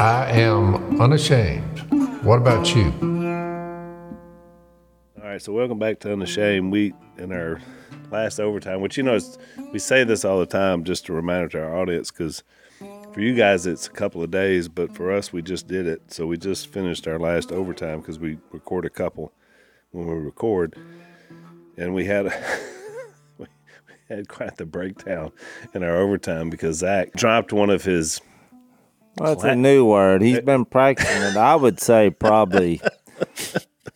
I am unashamed. What about you? All right, so welcome back to Unashamed. We in our last overtime, which you know, we say this all the time, just a reminder to our audience, because for you guys it's a couple of days, but for us we just did it. So we just finished our last overtime because we record a couple when we record, and we had. we Had quite the breakdown in our overtime because Zach dropped one of his Well, that's a new word. He's been practicing it. I would say probably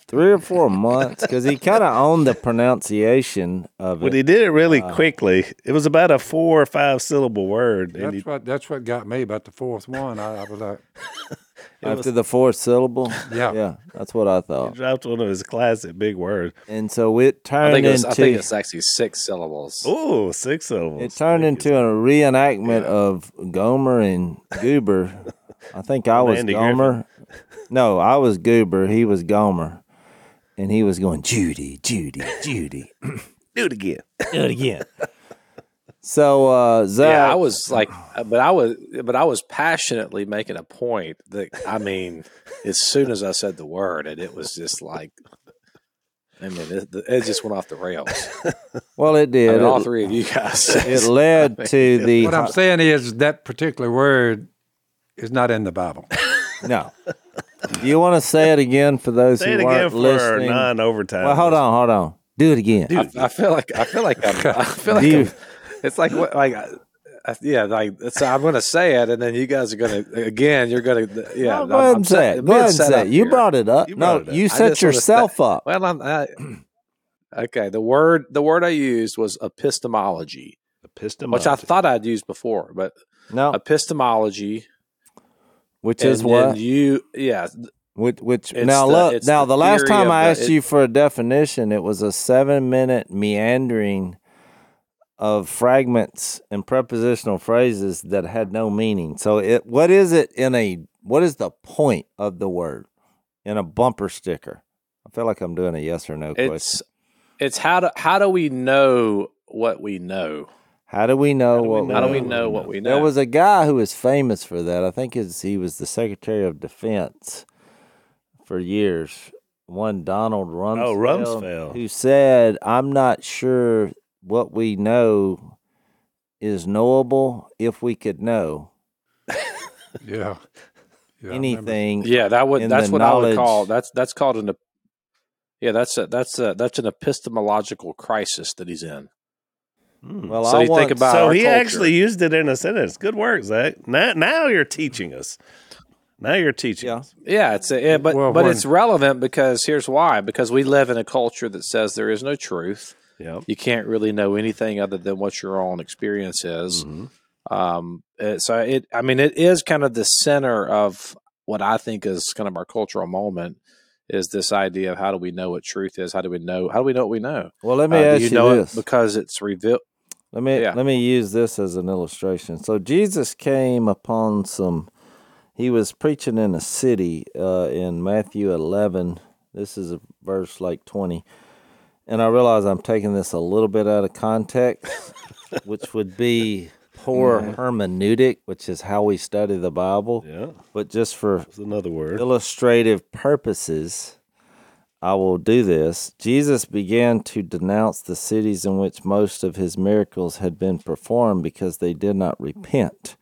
three or four months because he kind of owned the pronunciation of it. But he did it really Uh, quickly. It was about a four or five syllable word. And That's he, what that's what got me about the fourth one. I, I was like, After the fourth syllable, Yeah. yeah, that's what I he thought. dropped one of his classic big words. And so it I turned think, it was, into I think it's actually six syllables. Oh, six syllables. it turned into a reenactment of Gomer and Goober. I think I was Andy Gomer. No, I was Goober. He was Gomer, and he was going Judy, Judy, Judy. Do it again. Do it again. So uh, Zach, Yeah, I was like, but I was, but I was passionately making a point that I mean, as soon as I said the word, and it was just like, I mean, it, it just went off the rails. well, it I did. mean, all three of you guys. it led to the what I'm saying is that particular word is not in the Bible. no. Do you want to say it again for those Say who it again weren't for listening? non overtime. well, hold on, hold on. Do it again. I, I feel like I feel like I'm, I feel like you- I'm, it's like what like I, I- yeah like so I'm going to say it and then you guys are going to again you're going to uh, yeah No, go ahead and say it. Go ahead and say it. You brought it up. You no, it up. you set yourself up. well I'm I, okay the word the word I used was epistemology epistemology. which I thought I'd used before but No, epistemology which is then what? you yeah Which, which now the- look now the the, last time I asked it- you for a definition, it was a seven minute meandering of fragments and prepositional phrases that had no meaning. So it what is it in a what is the point of the word in a bumper sticker? I feel like I'm doing a yes or no question. it's it's how do how do we know what we know How do we know How do we what know how do we know what we know There was a guy who was famous for that. I think his, he was the Secretary of Defense for years. One Donald oh, Rumsfeld, Oh, Rumsfeld. who said, "I'm not sure what we know is knowable if we could know Yeah. Yeah, anything." Yeah, that would that's the what I would call that's that's called an yeah that's a, that's a, that's an epistemological crisis that he's in. Hmm. Well, So I you think want, about- so he culture. actually used it in a sentence. Good work, Zach. Now, now you're teaching us. Now you're teaching Yeah. us. Yeah, it's a, yeah, but Well, but when- it's relevant because here's why because we live in a culture that says there is no truth. Yep. You can't really know anything other than what your own experience is. Mhm. Um, so it I mean it is kind of the center of what I think is kind of our cultural moment is this idea of how do we know what truth is? How do we know? How do we know what we know? well, let me Uh, ask you you, know this. it because it's revealed. Let me Yeah. let me use this as an illustration. So Jesus came upon some. He was preaching in a city uh, in Matthew eleven. This is a verse like twenty, and I realize I'm taking this a little bit out of context, which would be poor mm-hmm. hermeneutic, which is how we study the Bible. Yeah. But just for That's another word. illustrative purposes, I will do this. Jesus began to denounce the cities in which most of his miracles had been performed because they did not repent.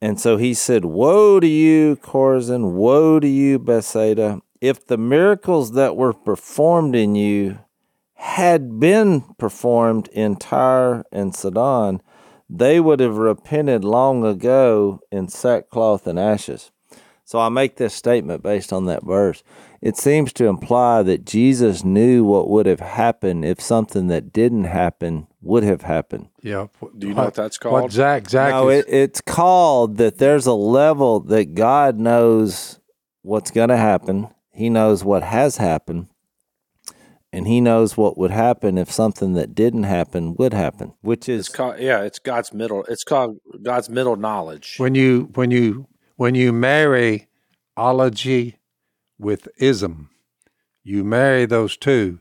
And so he said, Woe to you, Chorazin! Woe to you, Bethsaida! If the miracles that were performed in you had been performed in Tyre and Sidon, they would have repented long ago in sackcloth and ashes. So I make this statement based on that verse. It seems to imply that Jesus knew what would have happened if something that didn't happen would have happened. Yeah. Do you know what that's called? What called? Zach Zach No, is, it, it's called that there's a level that God knows what's going to happen. He knows what has happened. And he knows what would happen if something that didn't happen would happen, which is It's called yeah. It's God's middle. It's called God's middle knowledge. when you when you when you marry ology with ism, you marry those two,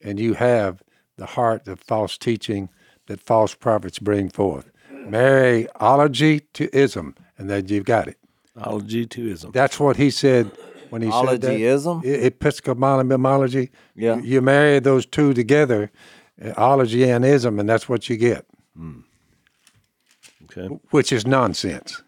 and you have the heart of false teaching that false prophets bring forth. Marry ology to ism, and then you've got it. Ology to ism. That's what he said when he said that. Ologyism? E- Yeah. You, marry those two together, ology and ism, and that's what you get, hmm. Okay. which is nonsense.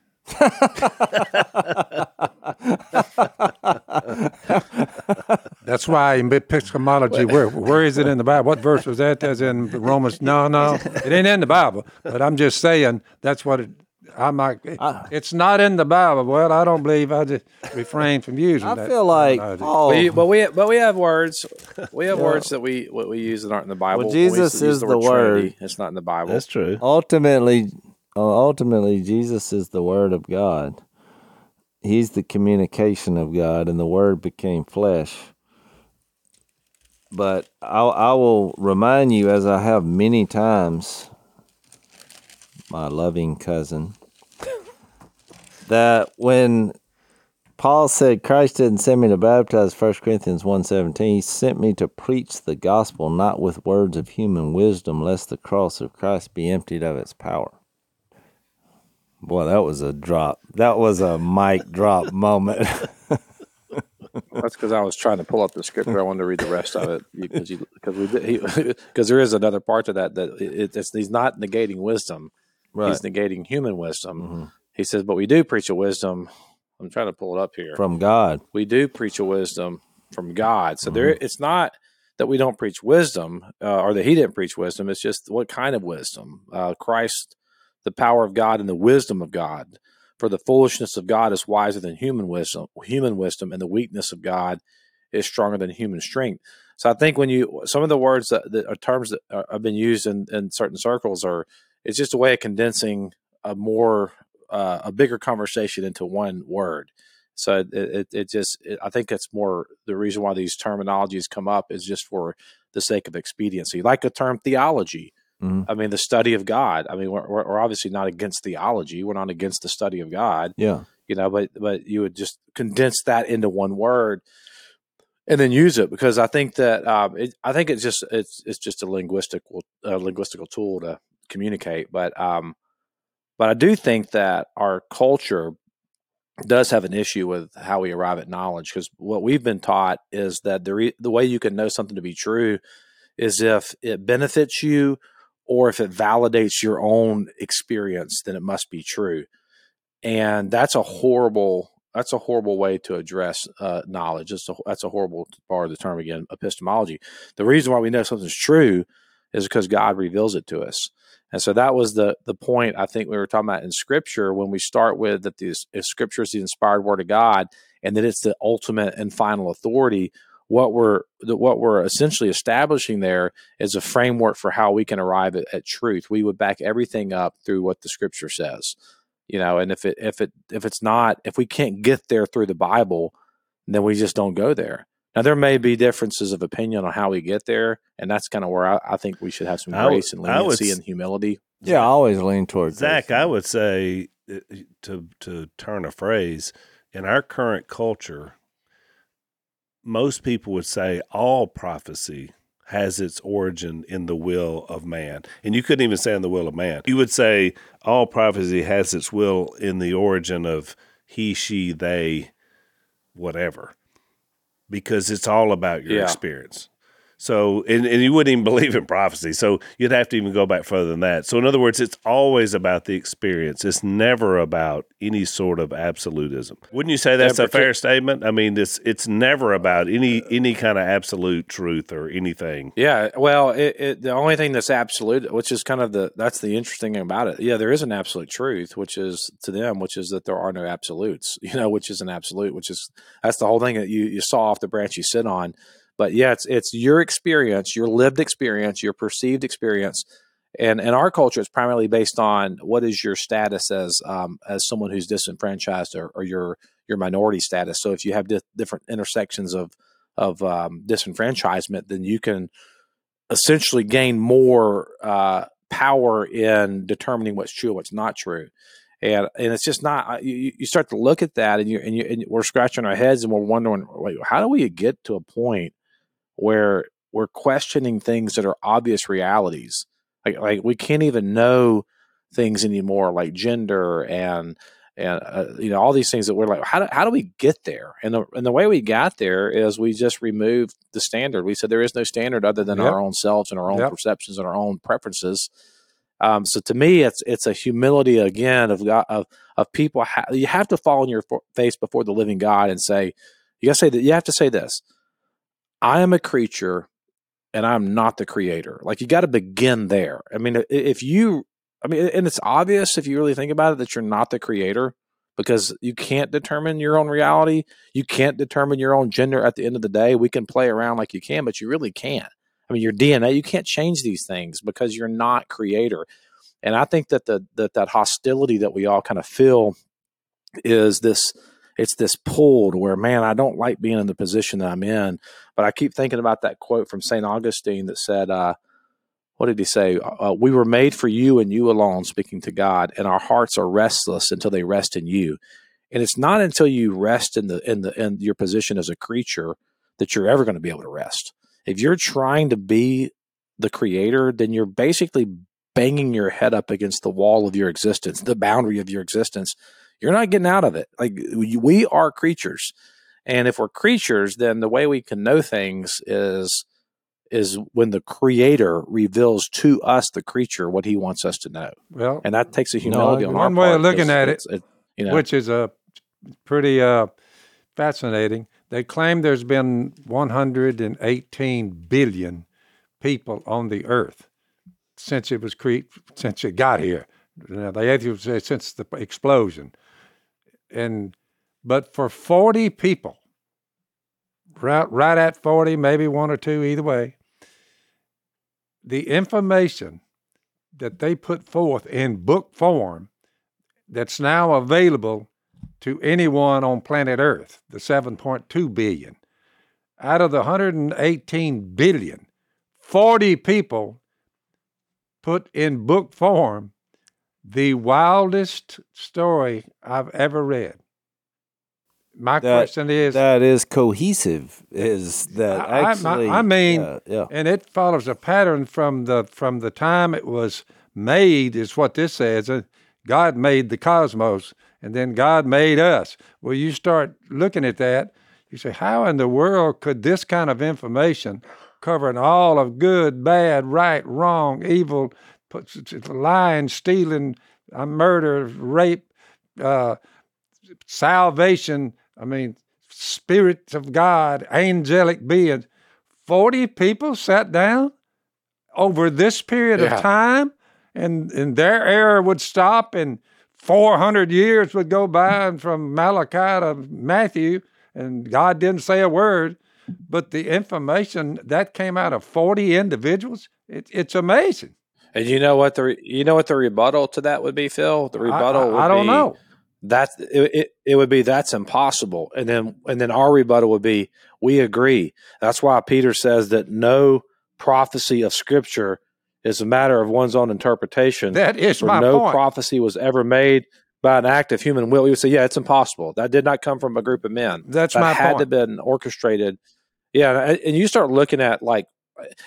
That's why in epistemology, where where is it in the Bible? What verse was that? That's in Romans. No, no, it ain't in the Bible. But I'm just saying that's what it. I'm like, it's not in the Bible. Well, I don't believe. I just refrain from using I that. feel like terminology. Paul. We, but we but we have words. We have words that we what we use that aren't in the Bible. Well, When we Jesus is the word. Trinity, It's not in the Bible. That's true. ultimately uh, ultimately jesus is the word of god he's the communication of god and the word became flesh but I, I will remind you as i have many times my loving cousin that when paul said christ didn't send me to baptize 1 corinthians 1.17 he sent me to preach the gospel not with words of human wisdom lest the cross of christ be emptied of its power Boy, that was a drop. That was a mic drop moment. That's because I was trying to pull up the scripture. I wanted to read the rest of it because because we because there is another part to that that it, it's he's not negating wisdom. He's negating human wisdom. Mm-hmm. He says, but we do preach a wisdom. I'm trying to pull it up here. From God. we do preach a wisdom from God. So there, it's not that we don't preach wisdom uh, or that He didn't preach wisdom. It's just what kind of wisdom? Uh, Christ, the power of God and the wisdom of God. For the foolishness of God is wiser than human wisdom. Human wisdom and the weakness of God is stronger than human strength. So I think when you some of the words that, that are terms that are, have been used in, in certain circles are it's just a way of condensing a more uh, a bigger conversation into one word. So it, it, it just, it, I think it's more the reason why these terminologies come up is just for the sake of expediency. Like the term theology. Mhm. I mean, the study of God. I mean, we're, we're we're obviously not against theology. We're not against the study of God, Yeah. you know, but, but you would just condense that into one word and then use it because I think that, um, it, I think it's just, it's, it's just a linguistical, uh, linguistical tool to communicate. But, um, but I do think that our culture does have an issue with how we arrive at knowledge because what we've been taught is that the re- the way you can know something to be true is if it benefits you or if it validates your own experience then it must be true. And that's a horrible that's a horrible way to address uh, knowledge. That's a, that's a horrible part of the term again epistemology. The reason why we know something's true is because god reveals it to us and so that was the the point I think we were talking about in Scripture when we start with that the Scripture is the inspired Word of God, and that it's the ultimate and final authority. What we're what we're essentially establishing there is a framework for how we can arrive at, at truth. We would back everything up through what the Scripture says, you know. And if it if it if it's not if we can't get there through the Bible, then we just don't go there. Now there may be differences of opinion on how we get there, and that's kind of where I, I think we should have some I would- grace and I would leniency and humility. Yeah, I always lean towards Zach, I would say uh, to to turn a phrase in our current culture, most people would say all prophecy has its origin in the will of man, and you couldn't even say in the will of man. You would say all prophecy has its will in the origin of he, she, they, whatever, because it's all about your Yeah. experience. So, and, and you wouldn't even believe in prophecy. So, you'd have to even go back further than that. So, in other words, it's always about the experience. It's never about any sort of absolutism. Wouldn't you say that's a fair statement? I mean, it's it's never about any any kind of absolute truth or anything. Yeah, well, it, it, the only thing that's absolute, which is kind of the that's the interesting thing about it. Yeah, there is an absolute truth, which is to them, which is that there are no absolutes. You know, which is an absolute, which is that's the whole thing that you you saw off the branch you sit on. But yeah, it's it's your experience, your lived experience, your perceived experience, and in our culture, it's primarily based on what is your status as um, as someone who's disenfranchised or, or your your minority status. So if you have di- different intersections of of um, disenfranchisement, then you can essentially gain more uh, power in determining what's true what's not true. And and it's just not. uh, You, you start to look at that, and you and you and we're scratching our heads, and we're wondering, wait, how do we get to a point where we're questioning things that are obvious realities? Like like we can't even know things anymore, like gender and and uh, you know all these things that we're like, how do, how do we get there? And the and the way we got there is we just removed the standard. We said there is no standard other than Yep. our own selves and our own Yep. perceptions and our own preferences. Um, so to me, it's it's a humility again of God, of of people. Ha- you have to fall on your face before the living God and say, you got to say that. You have to say this: I am a creature, and I'm not the creator. Like you got to begin there. I mean, if you, I mean, and it's obvious if you really think about it that you're not the creator because you can't determine your own reality. You can't determine your own gender. At the end of the day, we can play around like you can, but you really can't. I mean, your DNA, you can't change these things because you're not creator. And I think that the that that hostility that we all kind of feel is this it's this pull to where man i don't like being in the position that i'm in but i keep thinking about that quote from st augustine that said uh, what did he say? Uh, we were made for you and you alone speaking to god and our hearts are restless until they rest in you. And it's not until you rest in the in the in your position as a creature that you're ever going to be able to rest. If you're trying to be the creator then you're basically banging your head up against the wall of your existence the boundary of your existence you're not getting out of it. Like we are creatures, and if we're creatures, then the way we can know things is is when the Creator reveals to us, the creature, what He wants us to know, Well, and that takes a humility on our One way of looking at it, it, you know, which is a pretty uh, fascinating. They claim there's been 118 billion people on the earth since it was cre- since it got here. Now, the atheists say since the explosion, and but for 40 people, right, right at 40, maybe one or two, either way, the information that they put forth in book form that's now available to anyone on planet Earth, the 7.2 billion. Out of the 118 billion, 40 people put in book form the wildest story I've ever read. My That- question is, that is cohesive. Is that I- I- I- I mean, yeah. and it follows a pattern from the from the time it was made is what this says Uh, god made the cosmos and then god made us well you start looking at that you say how in the world could this kind of information covering all of good bad right wrong evil put- lying stealing uh, murder rape uh, salvation i mean spirits of god angelic beings. 40 people sat down over this period Yeah. of time and and their error would stop and 400 years would go by and from malachi to matthew and god didn't say a word. But the information that came out of 40 individuals it, it's amazing and you know what the re- you know what the rebuttal to that would be, Phil. The rebuttal. I, would I don't be, know That's it, it. It would be that's impossible, and then and then our rebuttal would be we agree. That's why Peter says that no prophecy of Scripture is a matter of one's own interpretation. that is my no point prophecy was ever made by an act of human will. We would say, yeah, it's impossible. That did not come from a group of men. that's that my had to point been orchestrated. Yeah, and you start looking at like,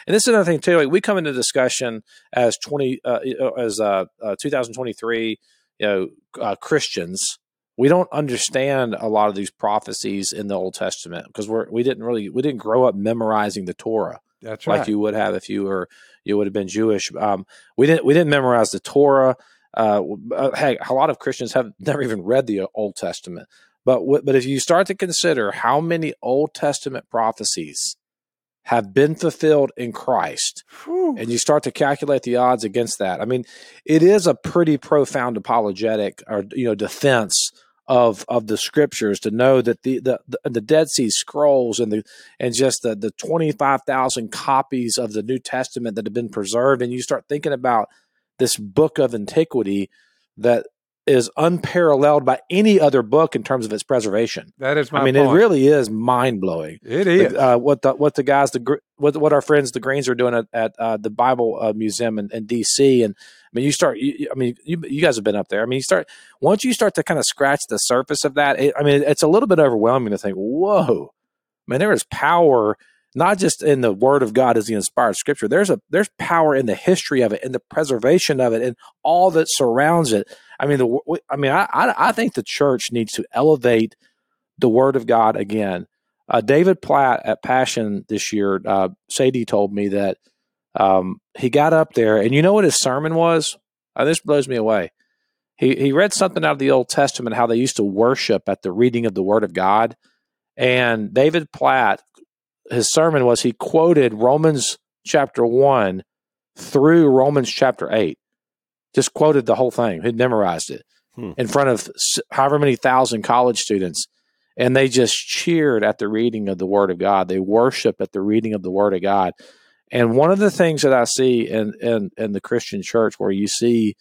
and this is another thing too. Like we come into discussion as twenty uh, as uh, uh, 2023, you know, uh, Christians. We don't understand a lot of these prophecies in the Old Testament because we're we didn't really we didn't grow up memorizing the Torah that's right. like right you would have if you were you would have been Jewish. Um, we didn't we didn't memorize the Torah. Uh, uh, hey, a lot of Christians have never even read the Old Testament. But but if you start to consider how many Old Testament prophecies have been fulfilled in Christ, Whew. and you start to calculate the odds against that, I mean, it is a pretty profound apologetic or you know defense of of the scriptures to know that the the the, Dead Sea Scrolls and the and just the the twenty five thousand copies of the New Testament that have been preserved, and you start thinking about this book of antiquity that is unparalleled by any other book in terms of its preservation. that is my I mean, point it really is mind blowing. it is Uh, what the what the guys the what what our friends the Greens are doing at, at uh, the Bible uh, Museum in, in D.C. and I mean you start you, I mean you you guys have been up there. I mean you start once you start to kind of scratch the surface of that. It, I mean it's a little bit overwhelming to think, whoa, man, there is power not just in the Word of God as the inspired Scripture. There's a there's power in the history of it, in the preservation of it, and all that surrounds it. I mean, the I mean, I I, I think the church needs to elevate the Word of God again. Uh, David Platt at Passion this year, uh, Sadie told me that um, he got up there, and you know what his sermon was? Uh, this blows me away. He he read something out of the Old Testament how they used to worship at the reading of the Word of God, and David Platt, his sermon was he quoted Romans chapter one through Romans chapter eight, just quoted the whole thing. He'd memorized it Hmm. in front of however many thousand college students, and they just cheered at the reading of the Word of God. They worship at the reading of the Word of God. And one of the things that I see in in, in the Christian church, where you see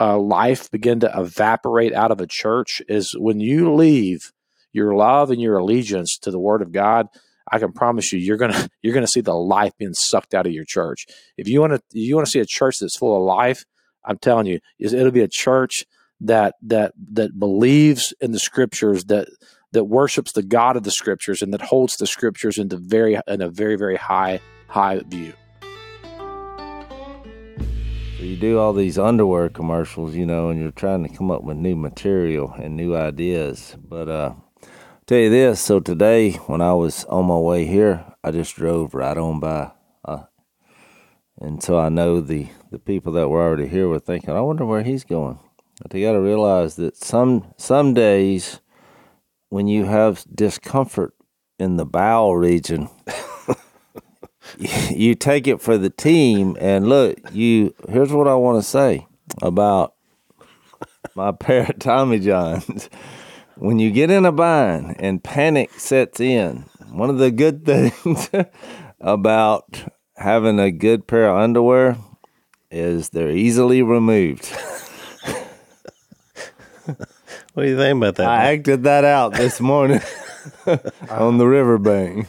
uh, life begin to evaporate out of a church, is when you leave your love and your allegiance to the Word of God. I can promise you, you're gonna you're gonna see the life being sucked out of your church. If you want to you want to see a church that's full of life, I'm telling you, it'll be a church that that that believes in the Scriptures that that worships the God of the Scriptures and that holds the Scriptures into very in a very very high high view. You do all these underwear commercials, you know, and you're trying to come up with new material and new ideas. But uh tell you this, so today when I was on my way here, I just drove right on by. Uh, and so I know the the people that were already here were thinking, I wonder where he's going. But you got to realize that some some days when you have discomfort in the bowel region, you take it for the team. And look, you here's what I want to say about my pair of Tommy Johns. When you get in a bind and panic sets in, one of the good things about having a good pair of underwear is they're easily removed. What do you think about that? I acted that out this morning on the riverbank.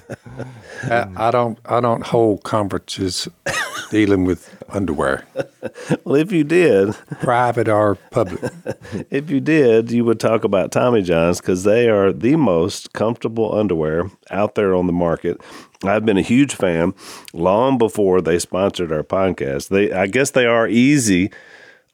I, I don't I don't hold conferences dealing with underwear, well, if you did, private or public. if you did, you would talk about Tommy Johns because they are the most comfortable underwear out there on the market. I've been a huge fan long before they sponsored our podcast. They, I guess, they are easy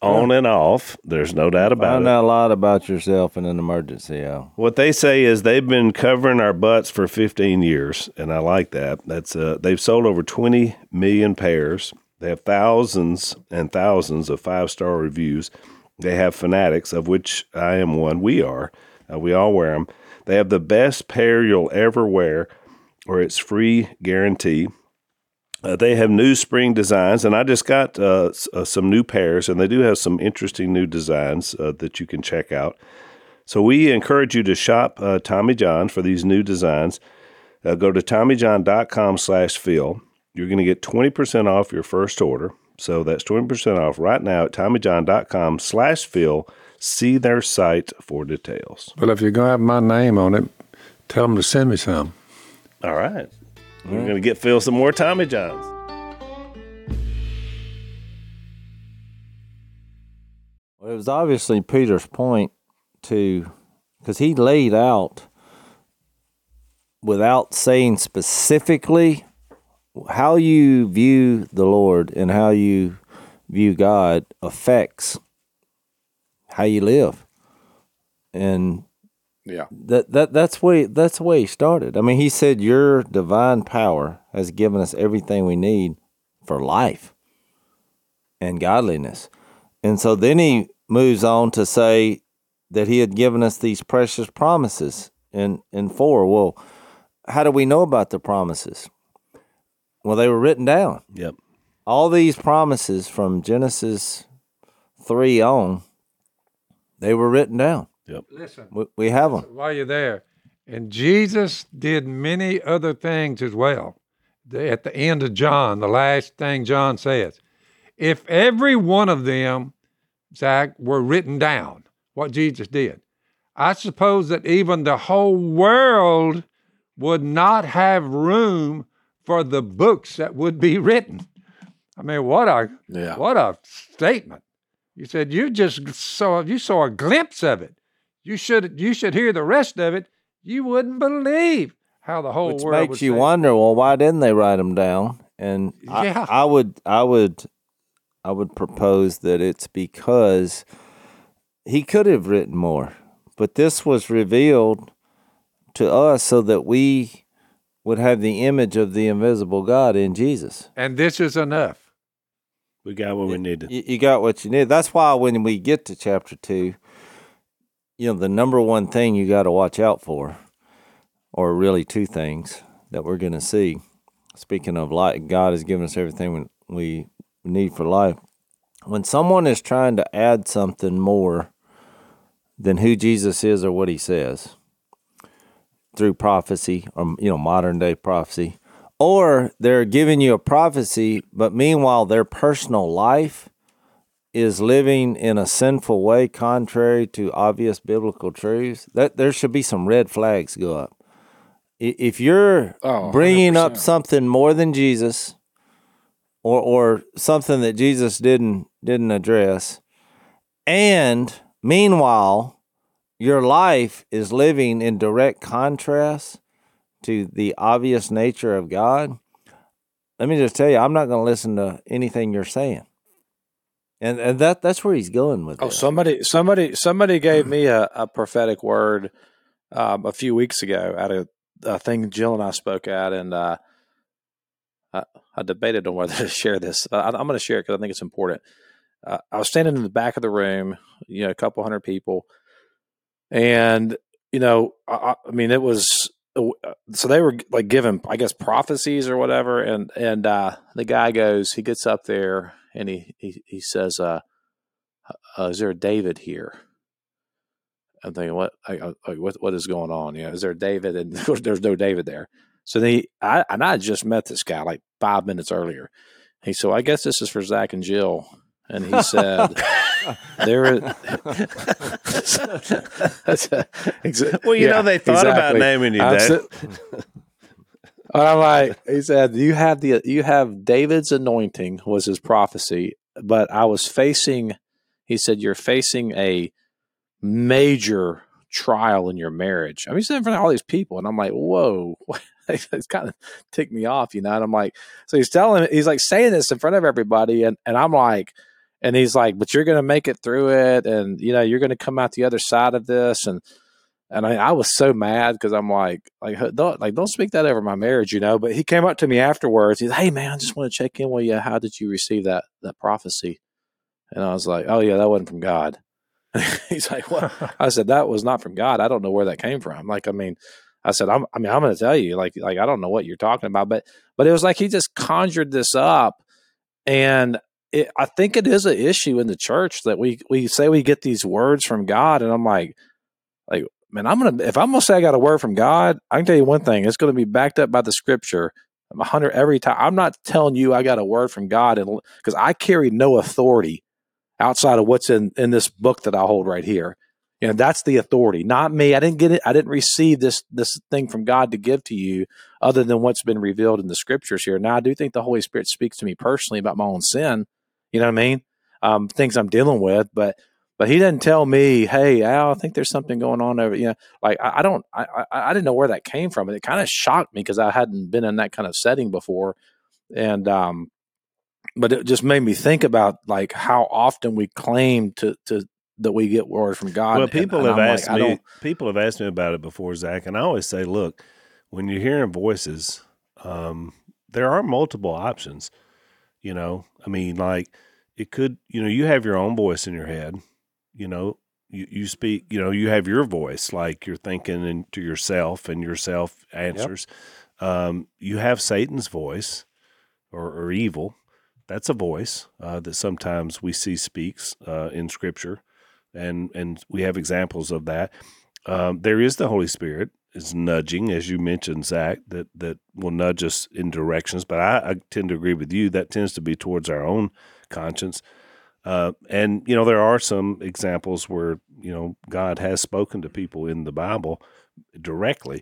on and off. There's no doubt about Found it. out a lot about yourself in an emergency, Al. What they say is they've been covering our butts for 15 years, and I like that. That's uh, they've sold over 20 million pairs. They have thousands and thousands of five star reviews. They have fanatics, of which I am one. We are. Uh, we all wear them. They have the best pair you'll ever wear, or it's free guarantee. Uh, they have new spring designs, and I just got uh, s- uh, some new pairs, and they do have some interesting new designs uh, that you can check out. So we encourage you to shop uh, Tommy John for these new designs. Uh, go to TommyJohn.com slash Phil. You're going to get 20% off your first order. So that's 20% off right now at TommyJohn.com slash Phil. See their site for details. Well, if you're gonna have my name on it, tell them to send me some. All right. We're going to get Phil some more Tommy Johns. Well, it was obviously Peter's point to, because he laid out without saying specifically how you view the Lord and how you view God affects how you live. And Yeah. that that that's way that's the way he started. I mean, he said your divine power has given us everything we need for life and godliness. And so then he moves on to say that he had given us these precious promises in in 4. Well, how do we know about the promises? Well, they were written down. Yep. All these promises from Genesis 3 on, they were written down. Listen, We, we have them. while you're there, and Jesus did many other things as well. At the end of John, the last thing John says, if every one of them, Zach, were written down, what Jesus did, I suppose that even the whole world would not have room for the books that would be written. I mean, what a Yeah. what a statement! You said you just saw you saw a glimpse of it. You should you should hear the rest of it. You wouldn't believe how the whole Which world makes would you say- wonder, well, why didn't they write them down? And Yeah. I, I would, I would, I would propose that it's because he could have written more, but this was revealed to us so that we would have the image of the invisible God in Jesus. And this is enough. We got what we needed. You, you got what you need. That's why when we get to chapter two, you know, the number one thing you got to watch out for, or really two things that we're going to see. Speaking of light, God has given us everything we, need for life. When someone is trying to add something more than who Jesus is or what he says through prophecy or, you know, modern day prophecy, or they're giving you a prophecy, but meanwhile, their personal life is living in a sinful way contrary to obvious biblical truths, that there should be some red flags go up. If you're Oh, bringing up 100%. something more than Jesus, or or something that Jesus didn't didn't address, and meanwhile, your life is living in direct contrast to the obvious nature of God. Let me just tell you, I'm not going to listen to anything you're saying. And, and that that's where he's going with it. Oh, this. somebody, somebody, somebody gave me a, a prophetic word um, a few weeks ago at a, a thing Jill and I spoke at, and uh, I, I debated on whether to share this. I, I'm going to share it because I think it's important. Uh, I was standing in the back of the room, you know, a couple hundred people, and you know, I, I I mean, it was so they were like given, I guess, prophecies or whatever, and and uh, the guy goes, he gets up there and he he, he says, uh, uh, "Is there a David here?" I'm thinking, what, I, I, what, what is going on? You know, is there a David? And of course, there's no David there. So then he, I, and I just met this guy like five minutes earlier. He said, I guess this is for Zach and Jill. And he said, there is. That's Well, you yeah, know they thought about naming you I'm that. And I'm like, he said, you have the, you have David's anointing was his prophecy, but I was facing, he said, you're facing a major trial in your marriage. I mean, he's in front of all these people, and I'm like, whoa, it's kind of ticked me off, you know. And I'm like, so he's telling, he's like saying this in front of everybody, and and I'm like, and he's like, but you're gonna make it through it, and you know, you're gonna come out the other side of this, and and I, I was so mad because I'm like, like don't like don't speak that over my marriage, you know. But he came up to me afterwards. He's, hey man, I just want to check in with you. How did you receive that that prophecy? And I was like, oh yeah, that wasn't from God. He's like, what? I said that was not from God. I don't know where that came from. Like, I mean, I said, I'm, I mean, I'm going to tell you, like, like I don't know what you're talking about, but, but it was like he just conjured this up, and it, I think it is an issue in the church that we we say we get these words from God, and I'm like, like, man, I'm gonna if I'm gonna say I got a word from God, I can tell you one thing, it's going to be backed up by the Scripture. I'm a hundred every time. I'm not telling you I got a word from God, and because I carry no authority outside of what's in in this book that I hold right here. You know, that's the authority, not me. I didn't get it. I didn't receive this this thing from God to give to you, other than what's been revealed in the scriptures here. Now, I do think the Holy Spirit speaks to me personally about my own sin. You know what I mean? Um, things I'm dealing with, but but he doesn't tell me, "Hey, Al, I think there's something going on over." You know, like I, I don't, I, I I didn't know where that came from, and it kind of shocked me because I hadn't been in that kind of setting before, and um, but it just made me think about like how often we claim to to that we get words from God. Well, people and have I'm asked I me. People have asked me about it before, Zach, and I always say, look, when you're hearing voices, um, there are multiple options. You know, I mean, like it could. You know, you have your own voice in your head. You know, you you speak. You know, you have your voice, like you're thinking into yourself, and yourself answers. Um, you have Satan's voice, or, or evil. That's a voice uh, that sometimes we see speaks uh, in Scripture and and we have examples of that. Um, there is the Holy Spirit is nudging, as you mentioned, Zach, that that will nudge us in directions. But I, I tend to agree with you. That tends to be towards our own conscience. Uh, and you know there are some examples where you know God has spoken to people in the Bible directly,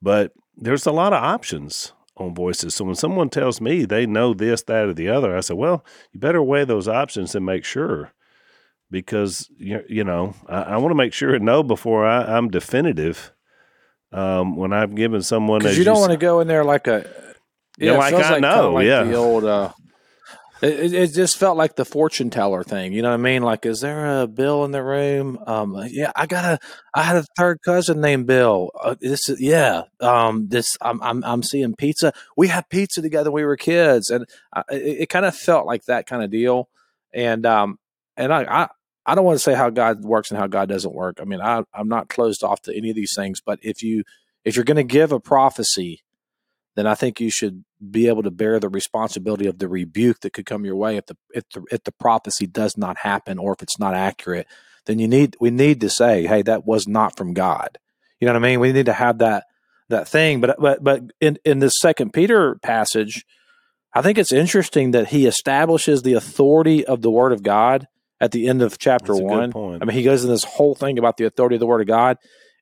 but there's a lot of options on voices. So when someone tells me they know this, that, or the other, I say, well, you better weigh those options and make sure because you you know I, I want to make sure and know before I, I'm definitive Um, when I've given someone, because you don't want to go in there like a Yeah, it like feels I kinda know, like yeah. the old uh it, it- just felt like the fortune teller thing you know what i mean? Like is there a bill in the room? Um yeah i got a i had a third cousin named bill. Uh, this is yeah um this i'm i'm, I'm seeing pizza. We had pizza together when we were kids and I, it, it kind of felt like that kind of deal. And um and i i I don't want to say how God works and how God doesn't work. I mean, I, I'm not closed off to any of these things, but if you if you're going to give a prophecy, then I think you should be able to bear the responsibility of the rebuke that could come your way if the if the if the prophecy does not happen or if it's not accurate. Then you need we need to say, hey, that was not from God. You know what I mean? We need to have that that thing. But but but in in this Second Peter passage, I think it's interesting that he establishes the authority of the Word of God at the end of chapter That's a good one. I mean, he goes in this whole thing about the authority of the Word of God,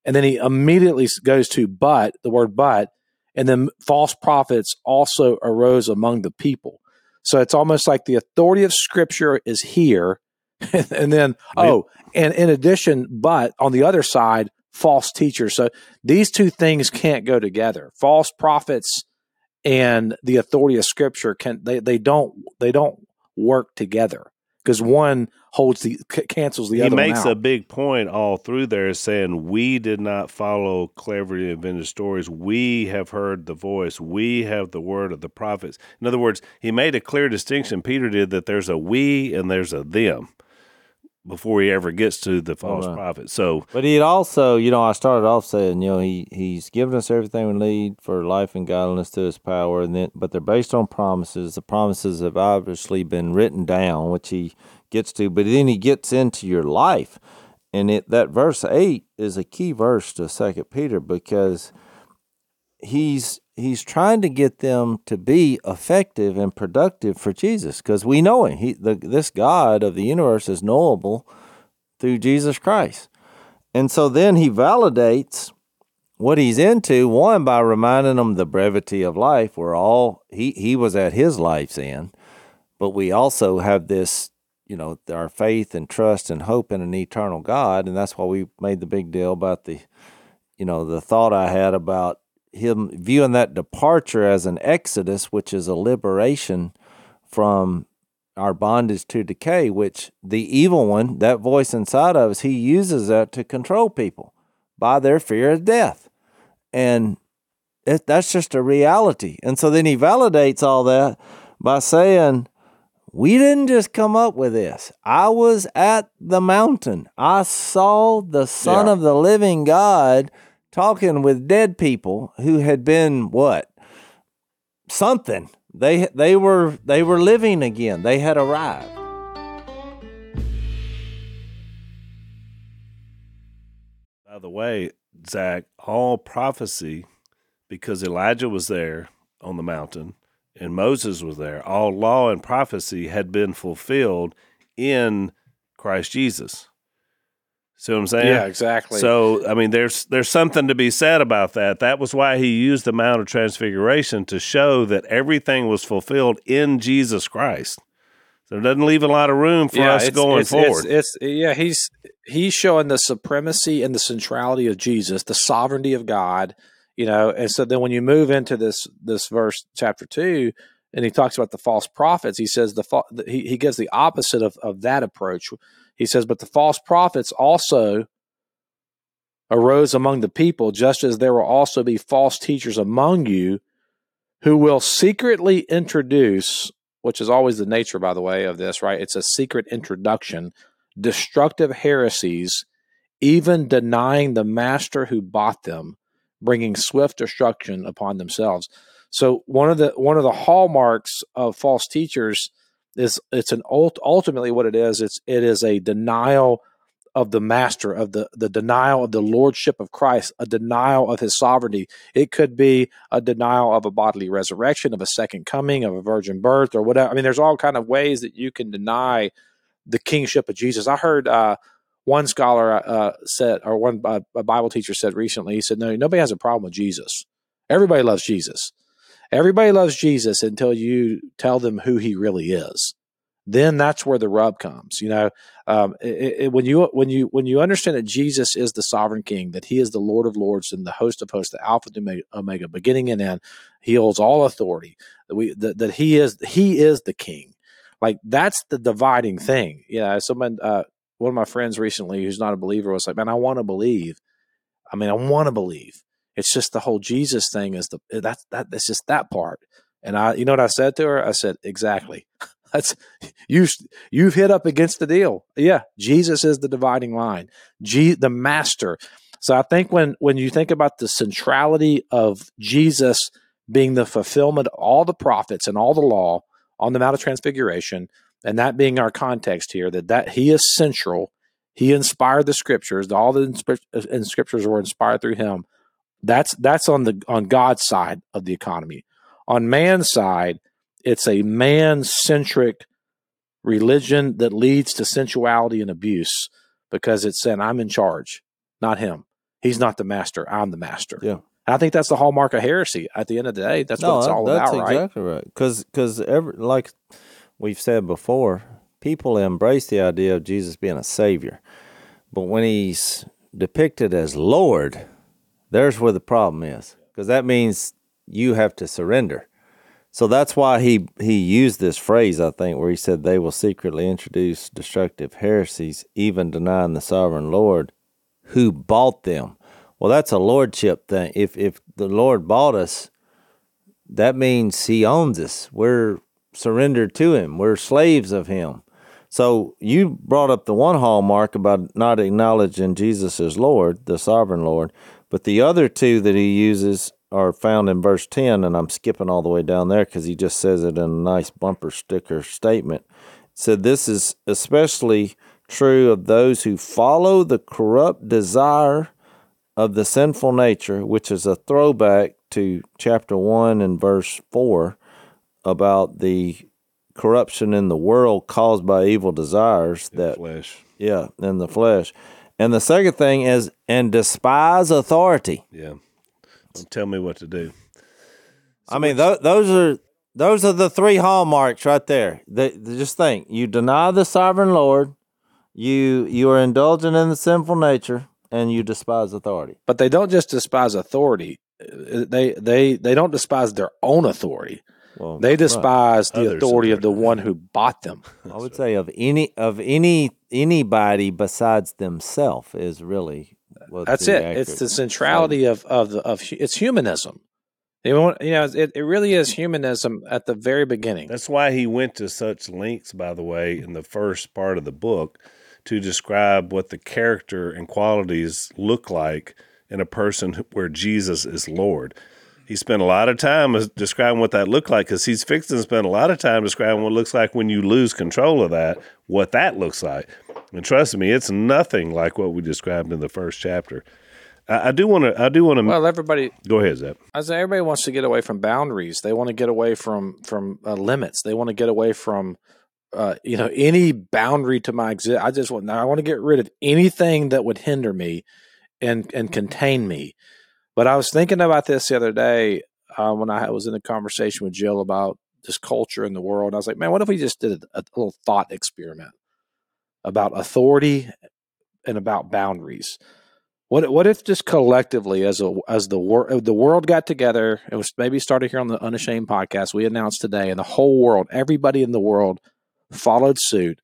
and then he immediately goes to but the word but, and then false prophets also arose among the people. So it's almost like the authority of Scripture is here, and then oh, and in addition, but on the other side, false teachers. So these two things can't go together. False prophets and the authority of Scripture can they they don't they don't work together because one holds the c- cancels the he other He makes a big point all through there saying we did not follow cleverly invented stories. We have heard the voice. We have the word of the prophets. In other words he made a clear distinction peter did that there's a we and there's a them before he ever gets to the false Right. prophet so But he also, you know, I started off saying, you know, he he's given us everything we need for life and godliness to his power, and then but they're based on promises. The promises have obviously been written down, which he gets to, but then he gets into your life, and it that verse eight is a key verse to Second Peter because he's he's trying to get them to be effective and productive for Jesus because we know him. He the this God of the universe is knowable through Jesus Christ. And so then he validates what he's into, one by reminding them the brevity of life. We're all he he was at his life's end, but we also have this, you know, our faith and trust and hope in an eternal God, and that's why we made the big deal about the, you know, the thought I had about him viewing that departure as an exodus, which is a liberation from our bondage to decay, which the evil one, that voice inside of us, he uses that to control people by their fear of death. And it, that's just a reality. And so then he validates all that by saying, We didn't just come up with this. I was at the mountain. I saw the Son Yeah. of the living God talking with dead people who had been what? Something. They they were they were living again. They had arrived. By the way, Zach, all prophecy, because Elijah was there on the mountain and Moses was there, all law and prophecy had been fulfilled in Christ Jesus. See what I'm saying? yeah, exactly. So I mean, there's there's something to be said about that. That was why he used the Mount of Transfiguration to show that everything was fulfilled in Jesus Christ. So it doesn't leave a lot of room for us it's- going it's- it's- forward. It's, yeah, he's he's showing the supremacy and the centrality of Jesus, the sovereignty of God, you know. And so then when you move into this this verse, chapter two, and he talks about the false prophets, he says the he he gives the opposite of of that approach. He says, but the false prophets also arose among the people, just as there will also be false teachers among you who will secretly introduce, which is always the nature, by the way, of this, right? It's a secret introduction, destructive heresies, even denying the master who bought them, bringing swift destruction upon themselves. So one of the one of the hallmarks of false teachers is it's an ult- ultimately what it is. It's it is a denial of the master of the the denial of the lordship of Christ, a denial of his sovereignty. It could be a denial of a bodily resurrection, of a second coming, of a virgin birth, or whatever. I mean, there's all kind of ways that you can deny the kingship of Jesus. I heard uh, one scholar uh, said, or one uh, a Bible teacher said recently, he said, "No, nobody has a problem with Jesus. Everybody loves Jesus. Everybody loves Jesus until you tell them who he really is." then that's where the rub comes. You know, um, it, it, when you when you when you understand that Jesus is the sovereign King, that He is the Lord of Lords and the Host of Hosts, the Alpha and Omega, beginning and end, He holds all authority. That we that, that He is He is the King. Like that's the dividing thing. Yeah, someone uh, one of my friends recently who's not a believer was like, "Man, I want to believe. I mean, I want to believe. It's just the whole Jesus thing is the that's that that's just that part." And I, you know what I said to her? I said, "Exactly." That's you. You've hit up against the deal. Yeah, Jesus is the dividing line. G, the master. So I think when when you think about the centrality of Jesus being the fulfillment of all the prophets and all the law on the Mount of Transfiguration, and that being our context here, that that he is central. He inspired the scriptures. All the in uh, scriptures were inspired through him. That's that's on the on God's side of the economy. On man's side, it's a man centric religion that leads to sensuality and abuse because it's saying I'm in charge, not him. He's not the master. I'm the master. Yeah. I think that's the hallmark of heresy. At the end of the day, that's no, what it's all that's about, exactly right? Because because every like we've said before, people embrace the idea of Jesus being a savior, but when he's depicted as Lord, there's where the problem is. Because that means you have to surrender. So that's why he he used this phrase, I think, where he said they will secretly introduce destructive heresies, even denying the sovereign Lord who bought them. Well, that's a lordship thing. If if the Lord bought us, that means he owns us. We're surrendered to him. We're slaves of him. So you brought up the one hallmark about not acknowledging Jesus as Lord, the sovereign Lord, but the other two that he uses are found in verse 10, and I'm skipping all the way down there because he just says it in a nice bumper sticker statement. It said, This is especially true of those who follow the corrupt desire of the sinful nature, which is a throwback to chapter 1 and verse 4 about the corruption in the world caused by evil desires in that flesh. Yeah, in the flesh. And the second thing is and despise authority. Yeah. Don't tell me what to do. So I mean, th- those are those are the three hallmarks right there. They, they just think you deny the sovereign Lord, you you are indulging in the sinful nature, and you despise authority. But they don't just despise authority; uh, they they they don't despise their own authority. Well, they despise the authority of the one who bought them. I would say of any of any anybody besides themselves is really that's it. It's the centrality of of of it's humanism. You know, it, it really is humanism at the very beginning. That's why he went to such lengths, by the way, in the first part of the book to describe what the character and qualities look like in a person where Jesus is Lord. He spent a lot of time describing what that looked like because he's fixing to spend a lot of time describing what it looks like when you lose control of that, what that looks like. And trust me, it's nothing like what we described in the first chapter. I, do want to. I do want to. Well, everybody. Go ahead, Zeb. I say everybody wants to get away from boundaries. They want to get away from from uh, limits. They want to get away from. Uh, you know, any boundary to my exist. I just want. I want to get rid of anything that would hinder me, and and contain me. But I was thinking about this the other day uh, when I was in a conversation with Jill about this culture in the world. I was like, man, what if we just did a, a little thought experiment? about authority and about boundaries. What what if just collectively, as a as the wor- the world got together, it was maybe started here on the Unashamed podcast. We announced today, and the whole world, everybody in the world, followed suit,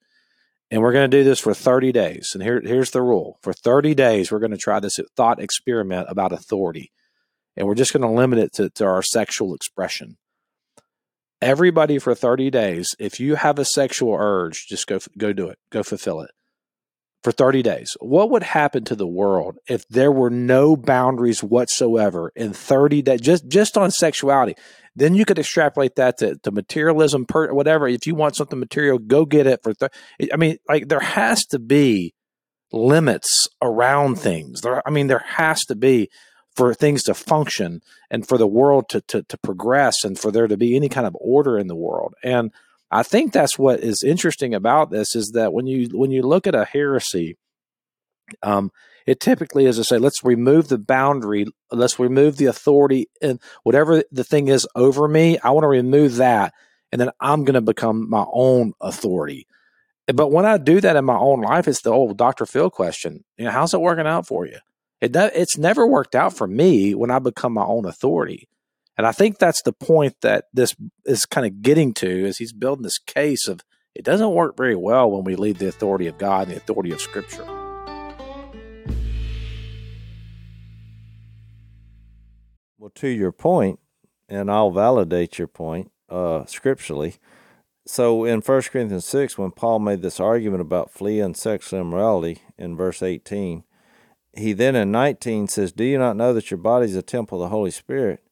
and we're going to do this for thirty days. And here here's the rule: for thirty days, we're going to try this thought experiment about authority, and we're just going to limit it to, to our sexual expression. Everybody for 30 days if you have a sexual urge just go go do it. Go fulfill it for 30 days. What would happen to the world if there were no boundaries whatsoever in 30 days just just on sexuality? Then you could extrapolate that to, to materialism per whatever. If you want something material go get it for th- i mean like there has to be limits around things. There i mean there has to be for things to function and for the world to, to, to progress and for there to be any kind of order in the world. And I think that's what is interesting about this is that when you when you look at a heresy, um, it typically is to say, let's remove the boundary, let's remove the authority and whatever the thing is over me, I want to remove that. and then I'm going to become my own authority. But when I do that in my own life, it's the old Dr. Phil question. You know, how's it working out for you? It it's never worked out for me when I become my own authority. And I think that's the point that this is kind of getting to is he's building this case of it doesn't work very well when we leave the authority of God and the authority of Scripture. Well, to your point, and I'll validate your point uh, scripturally. So in 1 Corinthians 6, when Paul made this argument about fleeing sexual immorality in verse 18, he then in 19 says, Do you not know that your body is a temple of the Holy Spirit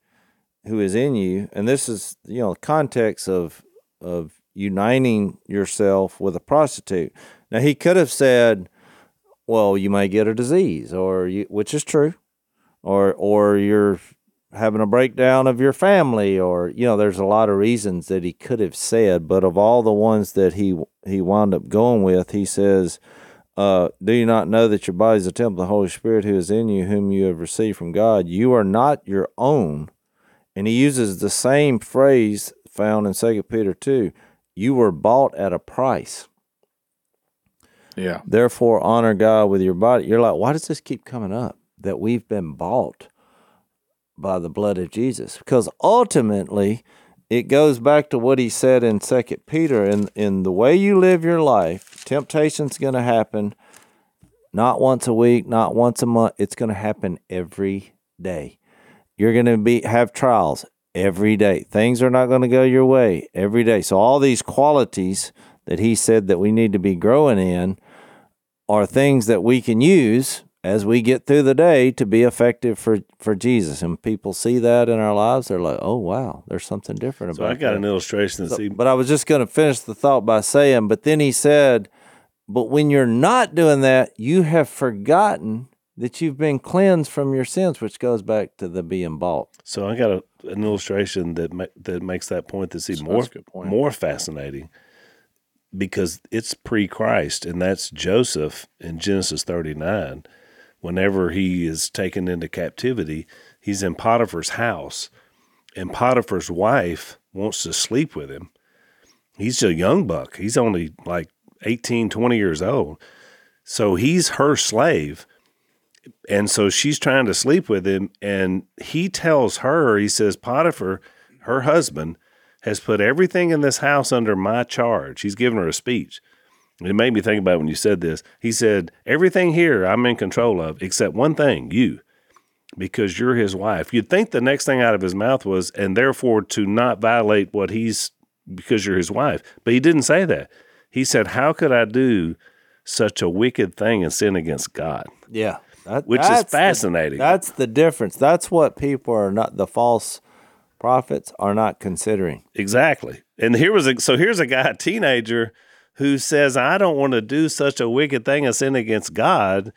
who is in you? And this is, you know, context of, of uniting yourself with a prostitute. Now, he could have said, well, you may get a disease, or you, which is true, or or you're having a breakdown of your family or you know there's a lot of reasons that he could have said but of all the ones that he he wound up going with he says uh, do you not know that your body is a temple of the holy spirit who is in you whom you have received from god you are not your own and he uses the same phrase found in 2 peter 2 you were bought at a price yeah therefore honor god with your body you're like why does this keep coming up that we've been bought by the blood of Jesus. Because ultimately, it goes back to what he said in Second Peter. In in the way you live your life, temptation's going to happen. Not once a week, not once a month. It's going to happen every day. You're going to be have trials every day. Things are not going to go your way every day. So all these qualities that he said that we need to be growing in are things that we can use as we get through the day to be effective for, for Jesus. And people see that in our lives, they're like, oh, wow, there's something different so about I got that. an illustration. So, see, but I was just going to finish the thought by saying, but then he said, but when you're not doing that, you have forgotten that you've been cleansed from your sins, which goes back to the being bought. So I got a, an illustration that ma- that makes that point that's even more point. more fascinating because it's pre-Christ, and that's Joseph in Genesis 39 whenever he is taken into captivity, he's in Potiphar's house, and Potiphar's wife wants to sleep with him. He's a young buck. He's only like 18, 20 years old. So he's her slave. And so she's trying to sleep with him. And he tells her, he says, Potiphar, her husband, has put everything in this house under my charge. He's given her a speech. It made me think about when you said this. He said, Everything here I'm in control of, except one thing, you, because you're his wife. You'd think the next thing out of his mouth was, and therefore to not violate what he's, because you're his wife. But he didn't say that. He said, How could I do such a wicked thing and sin against God? Yeah. That, Which is fascinating. The, that's the difference. That's what people are not, the false prophets are not considering. Exactly. And here was a, so here's a guy, a teenager, who says, I don't want to do such a wicked thing and sin against God,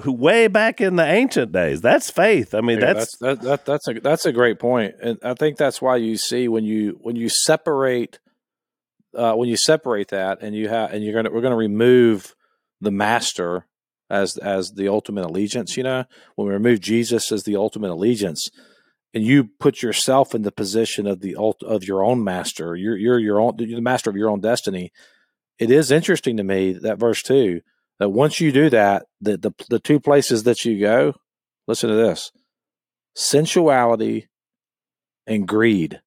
who way back in the ancient days. That's faith. I mean, yeah, that's that's, that, that, that's a that's a great point, and I think that's why you see when you when you separate uh, when you separate that, and you have and you're gonna we're gonna remove the master as as the ultimate allegiance. You know, when we remove Jesus as the ultimate allegiance, and you put yourself in the position of the ult of your own master, you're you're your own you're the master of your own destiny it is interesting to me that verse two that once you do that, the the, the two places that you go, listen to this: sensuality and greed.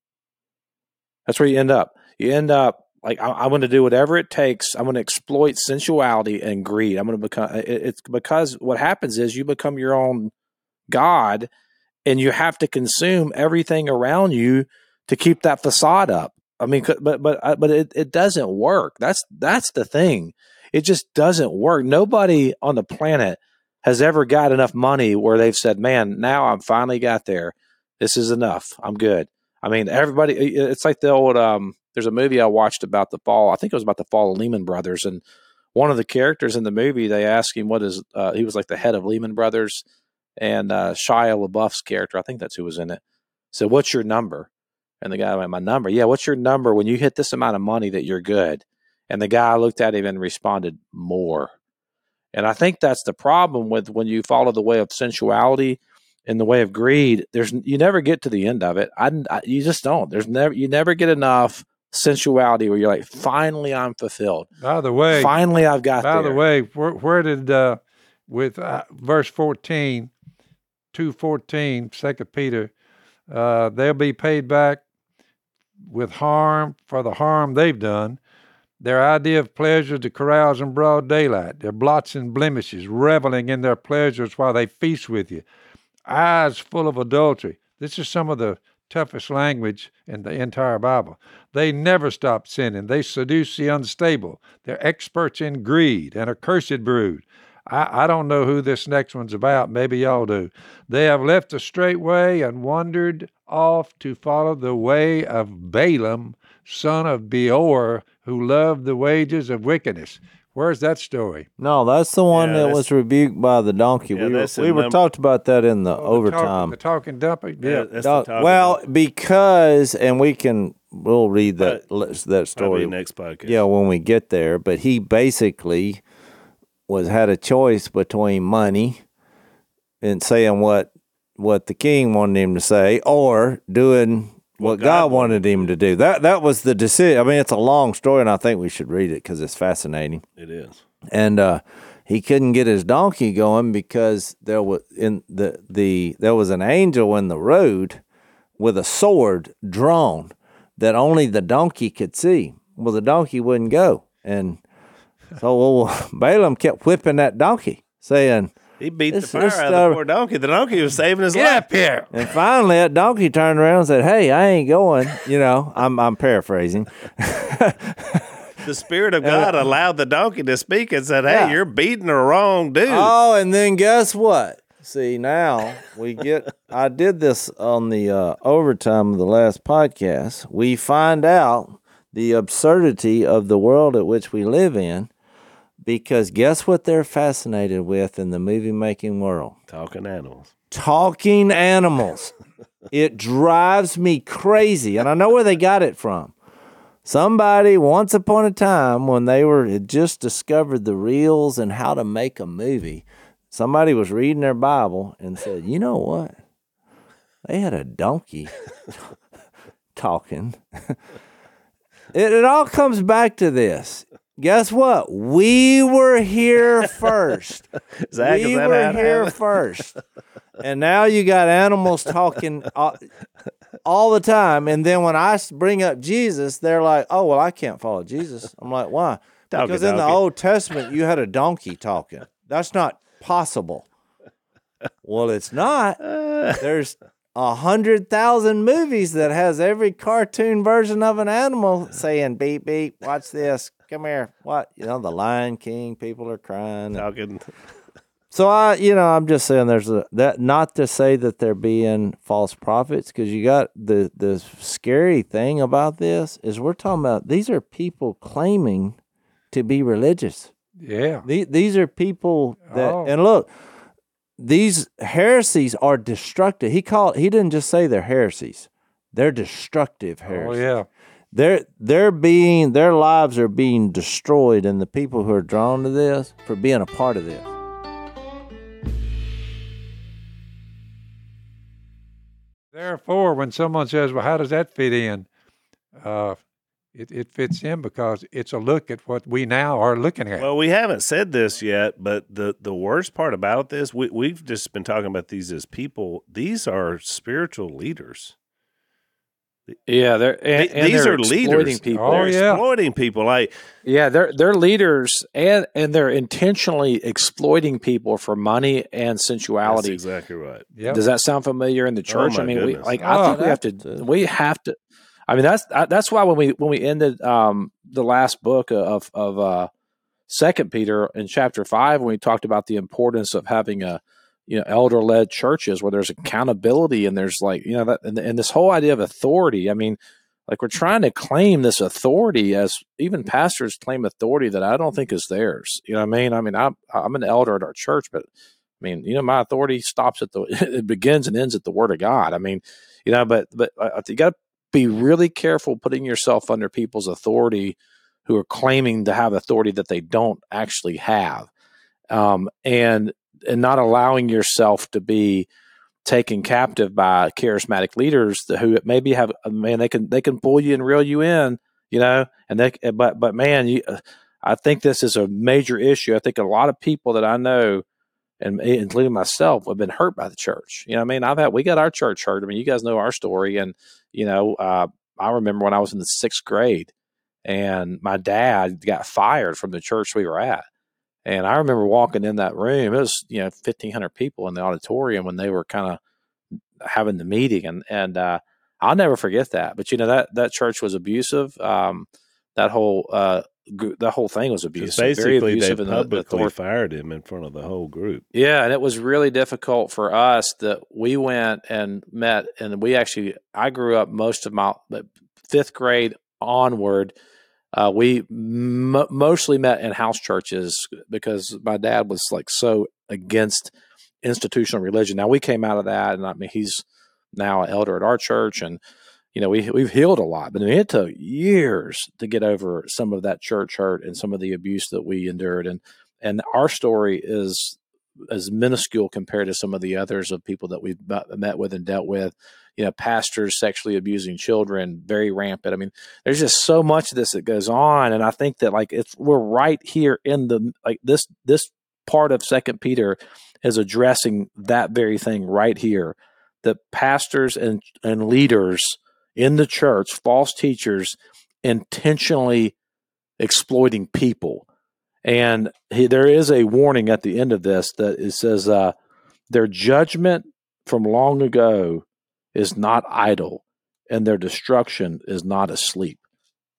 That's where you end up. You end up like I, am going to do whatever it takes. I'm going to exploit sensuality and greed. I'm going to become. It, it's because what happens is you become your own god, and you have to consume everything around you to keep that facade up. I mean, but but uh, but it, it doesn't work. That's that's the thing. It just doesn't work. Nobody on the planet has ever got enough money where they've said, "Man, now I'm finally got there. This is enough. I'm good." I mean, everybody. It's like the old. Um, there's a movie I watched about the fall. I think it was about the fall of Lehman Brothers, and one of the characters in the movie, they asked him what is. Uh, he was like the head of Lehman Brothers, and uh, Shia LaBeouf's character, I think that's who was in it. Said, "What's your number?" And the guy went, My number. Yeah, what's your number when you hit this amount of money that you're good? And the guy looked at him and responded, More. And I think that's the problem with when you follow the way of sensuality and the way of greed. There's you never get to the end of it. I, I you just don't. There's never you never get enough sensuality where you're like, finally I'm fulfilled. By the way, finally I've got by there. the way, where, where did uh, with uh, verse 14, 214, 2 Peter, uh, they'll be paid back with harm for the harm they've done. Their idea of pleasure to carouse in broad daylight, their blots and blemishes, reveling in their pleasures while they feast with you, eyes full of adultery. This is some of the toughest language in the entire Bible. They never stop sinning. They seduce the unstable. They're experts in greed and a cursed brood. I, I don't know who this next one's about. Maybe y'all do. They have left the straight way and wandered off to follow the way of Balaam, son of Beor, who loved the wages of wickedness. Where's that story? No, that's the one Yeah, that was rebuked by the donkey. Yeah, we were, that's in we were talked about that in the Oh, the talk- overtime. the talking dumpy. Yeah, Yeah. that's Dog- the talk well, about- because and we can we'll read that that story. next podcast. Yeah, when we get there. But he basically was had a choice between money and saying what what the king wanted him to say, or doing what, God, God wanted him to do. That that was the decision. I mean, it's a long story, and I think we should read it because it's fascinating. it is. And uh, he couldn't get his donkey going because there was in the the there was an angel in the road with a sword drawn that only the donkey could see. Well, the donkey wouldn't go, and so well, Balaam kept whipping that donkey, saying, He beat This- the fire this, out of uh, the poor donkey. The donkey was saving his Get life. up here. and finally that donkey turned around and said, "Hey, I ain't going." You know, I'm I'm paraphrasing. The spirit of God allowed the donkey to speak and said, "Hey, Yeah. you're beating the wrong dude." Oh, and then guess what? See, now we get. I did this on the uh, overtime of the last podcast. We find out the absurdity of the world at which we live in because guess what they're fascinated with in the movie making world? Talking animals. Talking animals. it drives me crazy. And I know where they got it from. Somebody once upon a time when they were had just discovered the reels and how to make a movie, somebody was reading their Bible and said, "You know what? They had a donkey talking." it, it all comes back to this. Guess what? We were here first. Zach, we that were here happened? first, and now you got animals talking all, all the time. And then when I bring up Jesus, they're like, "Oh, well, I can't follow Jesus." I'm like, "Why?" Donkey, because in the. Old Testament, you had a donkey talking. That's not possible. Well, it's not. There's a hundred thousand movies that has every cartoon version of an animal saying beep beep. Watch this. Come here. What? You know, the Lion King. People are crying. Talking. so I, you know, I'm just saying there's a that not to say that they're being false prophets because you got the the scary thing about this is we're talking about these are people claiming to be religious. Yeah. The- These are people that Oh. and look, these heresies are destructive. He called he didn't just say they're heresies. They're destructive heresies. Oh yeah. They're they're being their lives are being destroyed and the people who are drawn to this for being a part of this. Therefore, when someone says, "Well, how does that fit in?" Uh, it, it fits in because it's a look at what we now are looking at. Well, we haven't said this yet, but the the worst part about this, we we've just been talking about these as people. These are spiritual leaders. Yeah, they're and, and these they're are exploiting leaders. people. Oh, They're yeah. exploiting people. Like Yeah, they're they're leaders and and they're intentionally exploiting people for money and that's sensuality. exactly right. Yep. Does that sound familiar in the oh, church? my I mean, we like Oh, I think we have to we have to. I mean, that's that's why when we when we ended um, the last book of of uh, Second Peter in chapter five, when we talked about the importance of having a you know elder led churches where there's accountability and there's like you know that and, and this whole idea of authority. I mean, like we're trying to claim this authority as even pastors claim authority that I don't think is theirs. You know what I mean? I mean, I'm I'm an elder at our church, but I mean, you know, my authority stops at the it begins and ends at the word of God. I mean, you know, but but uh, you got to be really careful putting yourself under people's authority who are claiming to have authority that they don't actually have, um, and and not allowing yourself to be taken captive by charismatic leaders who maybe have man they can they can pull you and reel you in you know. And they, but but man, you, I think this is a major issue. I think a lot of people that I know, and including myself, have been hurt by the church. You know, I mean, I've had we got our church hurt. I mean, you guys know our story, and you know, uh, I remember when I was in the sixth grade, and my dad got fired from the church we were at. And I remember walking in that room. It was you know fifteen hundred people in the auditorium when they were kind of having the meeting, and and uh, I'll never forget that. But you know that that church was abusive. Um, that whole uh, the whole thing was abusive. Basically, very abusive they the, publicly the fired him in front of the whole group. Yeah, and it was really difficult for us that we went and met, and we actually I grew up most of my fifth grade onward. Uh, we m- mostly met in house churches because my dad was like so against institutional religion. Now we came out of that, and I mean he's now an elder at our church, and you know we we've healed a lot, but it took years to get over some of that church hurt and some of the abuse that we endured, and and our story is as minuscule compared to some of the others of people that we've met with and dealt with. You know, pastors sexually abusing children, very rampant. I mean, there's just so much of this that goes on, and I think that like it's we're right here in the like this this part of Second Peter is addressing that very thing right here. That pastors and and leaders in the church, false teachers, intentionally exploiting people. And he, there is a warning at the end of this that it says, uh, their judgment from long ago is not idle, and their destruction is not asleep.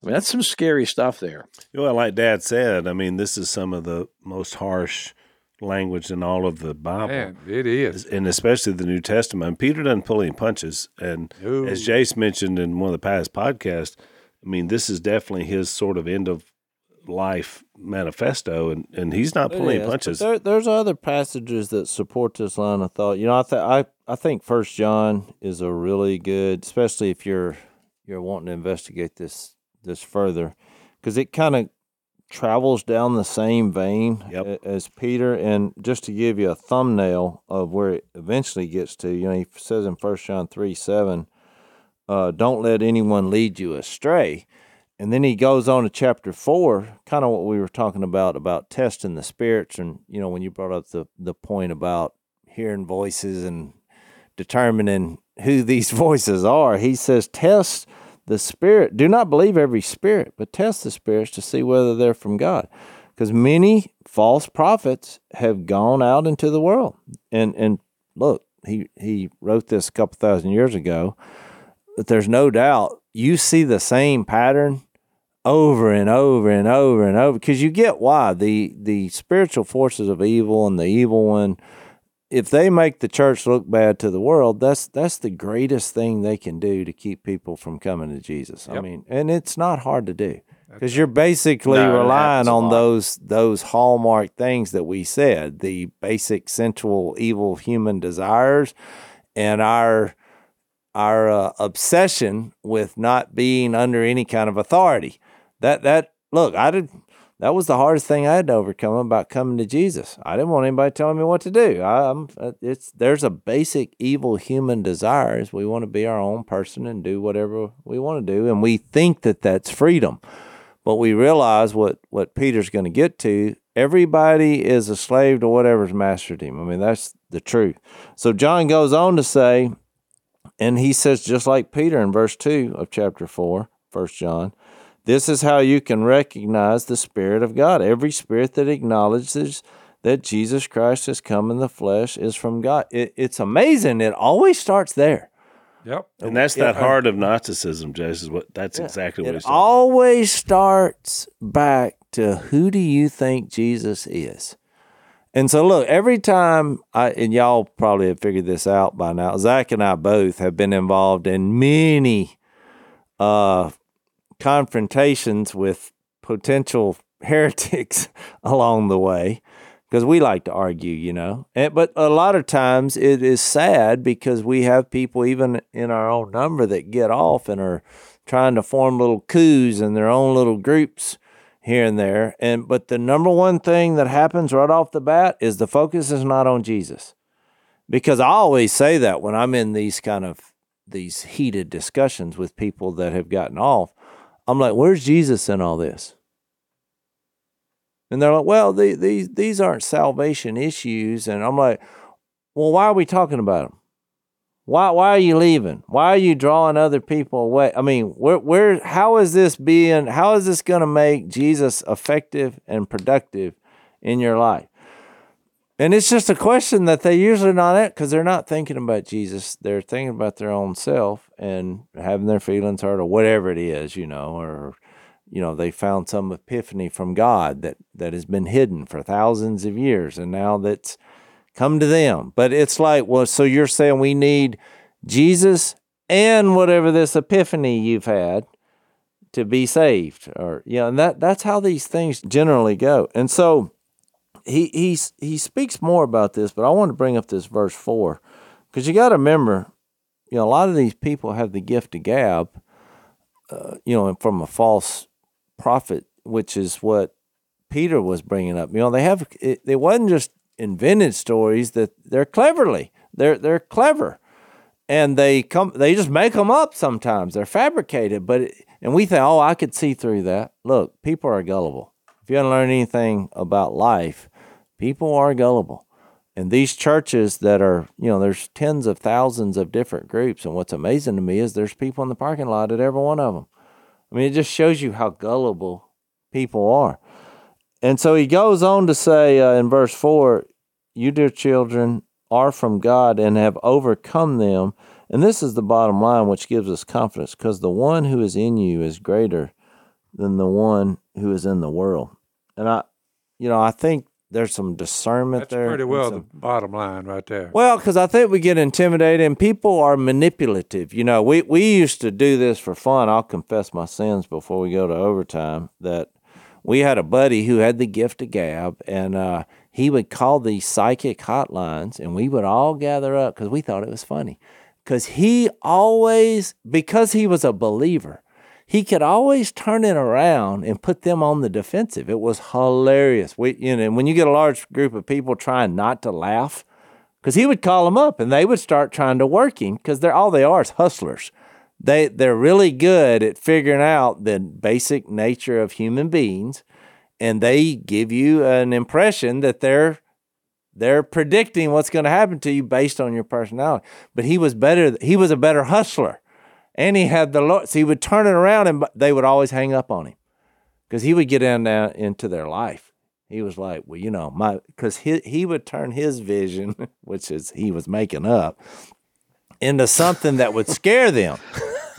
I mean, that's some scary stuff there. Well, like Dad said, I mean, this is some of the most harsh language in all of the Bible. Man, it is. And especially the New Testament. And Peter doesn't pull any punches. And No. as Jase mentioned in one of the past podcasts, I mean, this is definitely his sort of end of life manifesto, and, and he's not pulling is, any punches. There, there's other passages that support this line of thought. You know, I th- I I think First John is a really good, especially if you're you're wanting to investigate this this further, because it kind of travels down the same vein Yep. as Peter. And just to give you a thumbnail of where it eventually gets to, you know, he says in First John three seven, uh, "Don't let anyone lead you astray." And then he goes on to chapter four, kind of what we were talking about about testing the spirits, and you know when you brought up the the point about hearing voices and determining who these voices are. He says, test the spirit. Do not believe every spirit, but test the spirits to see whether they're from God. Because many false prophets have gone out into the world. And and look, he, he wrote this a couple thousand years ago. But there's no doubt you see the same pattern over and over and over and over because you get why the the spiritual forces of evil and the evil one if they make the church look bad to the world, that's that's the greatest thing they can do to keep people from coming to Jesus. I mean, and it's not hard to do because you're basically No, relying on those those hallmark things that we said, the basic sensual evil human desires, and our our uh, obsession with not being under any kind of authority. That that look, I did. That was the hardest thing I had to overcome about coming to Jesus. I didn't want anybody telling me what to do. I, I'm. uh, It's there's a basic evil human desire is we want to be our own person and do whatever we want to do, and we think that that's freedom. But we realize what what Peter's going to get to. Everybody is a slave to whatever's mastered him. I mean that's the truth. So John goes on to say, and he says just like Peter in verse two of chapter four, First John. This is how you can recognize the Spirit of God. Every spirit that acknowledges that Jesus Christ has come in the flesh is from God. It, it's amazing. It always starts there. Yep. and that's that uh, heart of Gnosticism, Jase, is what that's exactly what It he's talking always starts back to who do you think Jesus is? And so, look, every time I, and y'all probably have figured this out by now, Zach and I both have been involved in many uh, confrontations with potential heretics along the way because we like to argue, you know. And, but a lot of times it is sad because we have people, even in our own number, that get off and are trying to form little coups in their own little groups here and there. And but the number one thing that happens right off the bat is the focus is not on Jesus. Because I always say that when I'm in these kind of these heated discussions with people that have gotten off, I'm like, where's Jesus in all this? And they're like, well, the, these these aren't salvation issues. And I'm like, well, why are we talking about them? Why why are you leaving? Why are you drawing other people away? I mean, where where how is this being? How is this going to make Jesus effective and productive in your life? And it's just a question that they usually not at because they're not thinking about Jesus. They're thinking about their own self and having their feelings hurt or whatever it is, you know, or you know, they found some epiphany from God that that has been hidden for thousands of years and now that's come to them. But it's like, well, so you're saying we need Jesus and whatever this epiphany you've had to be saved or you know, and that that's how these things generally go. And so he he he speaks more about this, but I want to bring up this verse four because you got to remember, you know, a lot of these people have the gift of gab, uh, you know, from a false prophet, which is what Peter was bringing up. You know, they have it, it wasn't just invented stories that they're cleverly they're they're clever, and they come they just make them up sometimes. They're fabricated, but it, and we think, oh, I could see through that. Look, people are gullible. If you haven't learned anything about life, people are gullible. And these churches that are, you know, there's tens of thousands of different groups. And what's amazing to me is there's people in the parking lot at every one of them. I mean, it just shows you how gullible people are. And so he goes on to say uh, in verse 4 You, dear children, are from God and have overcome them. And this is the bottom line, which gives us confidence because the one who is in you is greater than the one who is in the world. And I, you know, I think there's some discernment That's there. That's pretty well some- the bottom line right there. well, because I think we get intimidated and people are manipulative. You know, we, we used to do this for fun. I'll confess my sins before we go to overtime that we had a buddy who had the gift of gab and uh, he would call these psychic hotlines and we would all gather up because we thought it was funny. Because he always, because he was a believer, he could always turn it around and put them on the defensive. It was hilarious. We, you know, when you get a large group of people trying not to laugh, because he would call them up and they would start trying to work him because they're all they are is hustlers. They they're really good at figuring out the basic nature of human beings, and they give you an impression that they're they're predicting what's going to happen to you based on your personality. But he was better. He was a better hustler, and he had the Lord. So he would turn it around, and they would always hang up on him because he would get in down into their life. He was like, well, you know, my because he he would turn his vision, which is he was making up, into something that would scare them,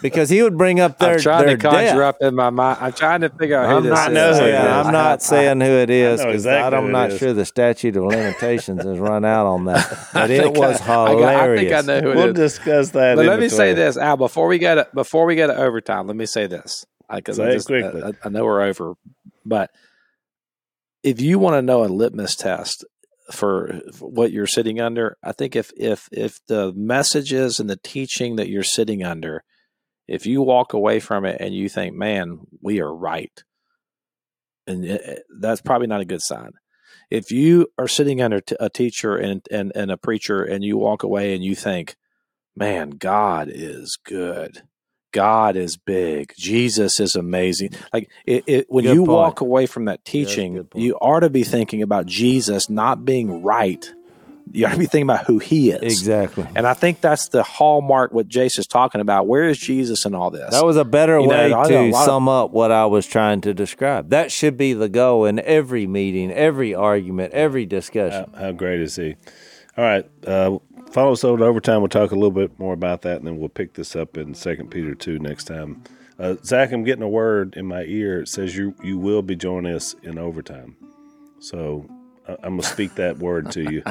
because he would bring up their I'm trying their to conjure death. up in my mind. I'm trying to figure out who I'm this not, is. know who it saying, is. I'm not saying who it is because exactly I'm not is. sure the statute of limitations has run out on that. But it was I, I, got- hilarious. I think I know who it We'll is. discuss that. But in let me say this, Al. Before we get to, before we get to overtime, let me say this because Say I just. I, I know we're over, but if you want to know a litmus test for, for what you're sitting under, I think if if if the messages and the teaching that you're sitting under, if you walk away from it and you think, "Man, we are right," and it- it- that's probably not a good sign. If you are sitting under t- a teacher and, and and a preacher and you walk away and you think, man, God is good. God is big. Jesus is amazing. Like it, it when Good you point. walk away from that teaching, point. you are to be thinking about Jesus not being right. You ought to be thinking about who he is. exactly. And I think that's the hallmark what Jason's talking about. Where is Jesus in all this? That was a better You way know to lot of- sum up what I was trying to describe. That should be the goal in every meeting, every argument, every discussion. How, how great is he? All right. Uh, follow us over to overtime. We'll talk a little bit more about that, and then we'll pick this up in Second Peter two next time. Uh, Zach, I'm getting a word in my ear. It says you you will be joining us in overtime. So I- I'm gonna speak that word to you.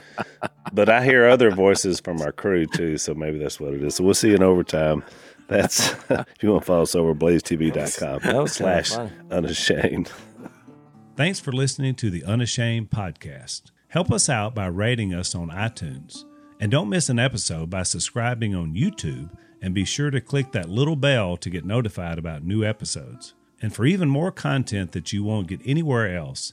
But I hear other voices from our crew too, so maybe that's what it is. So we'll see you in overtime. That's if you want to follow us over blazetv.com That was kinda slash unashamed. Thanks for listening to the Unashamed podcast. Help us out by rating us on iTunes. And don't miss an episode by subscribing on YouTube and be sure to click that little bell to get notified about new episodes. And for even more content that you won't get anywhere else,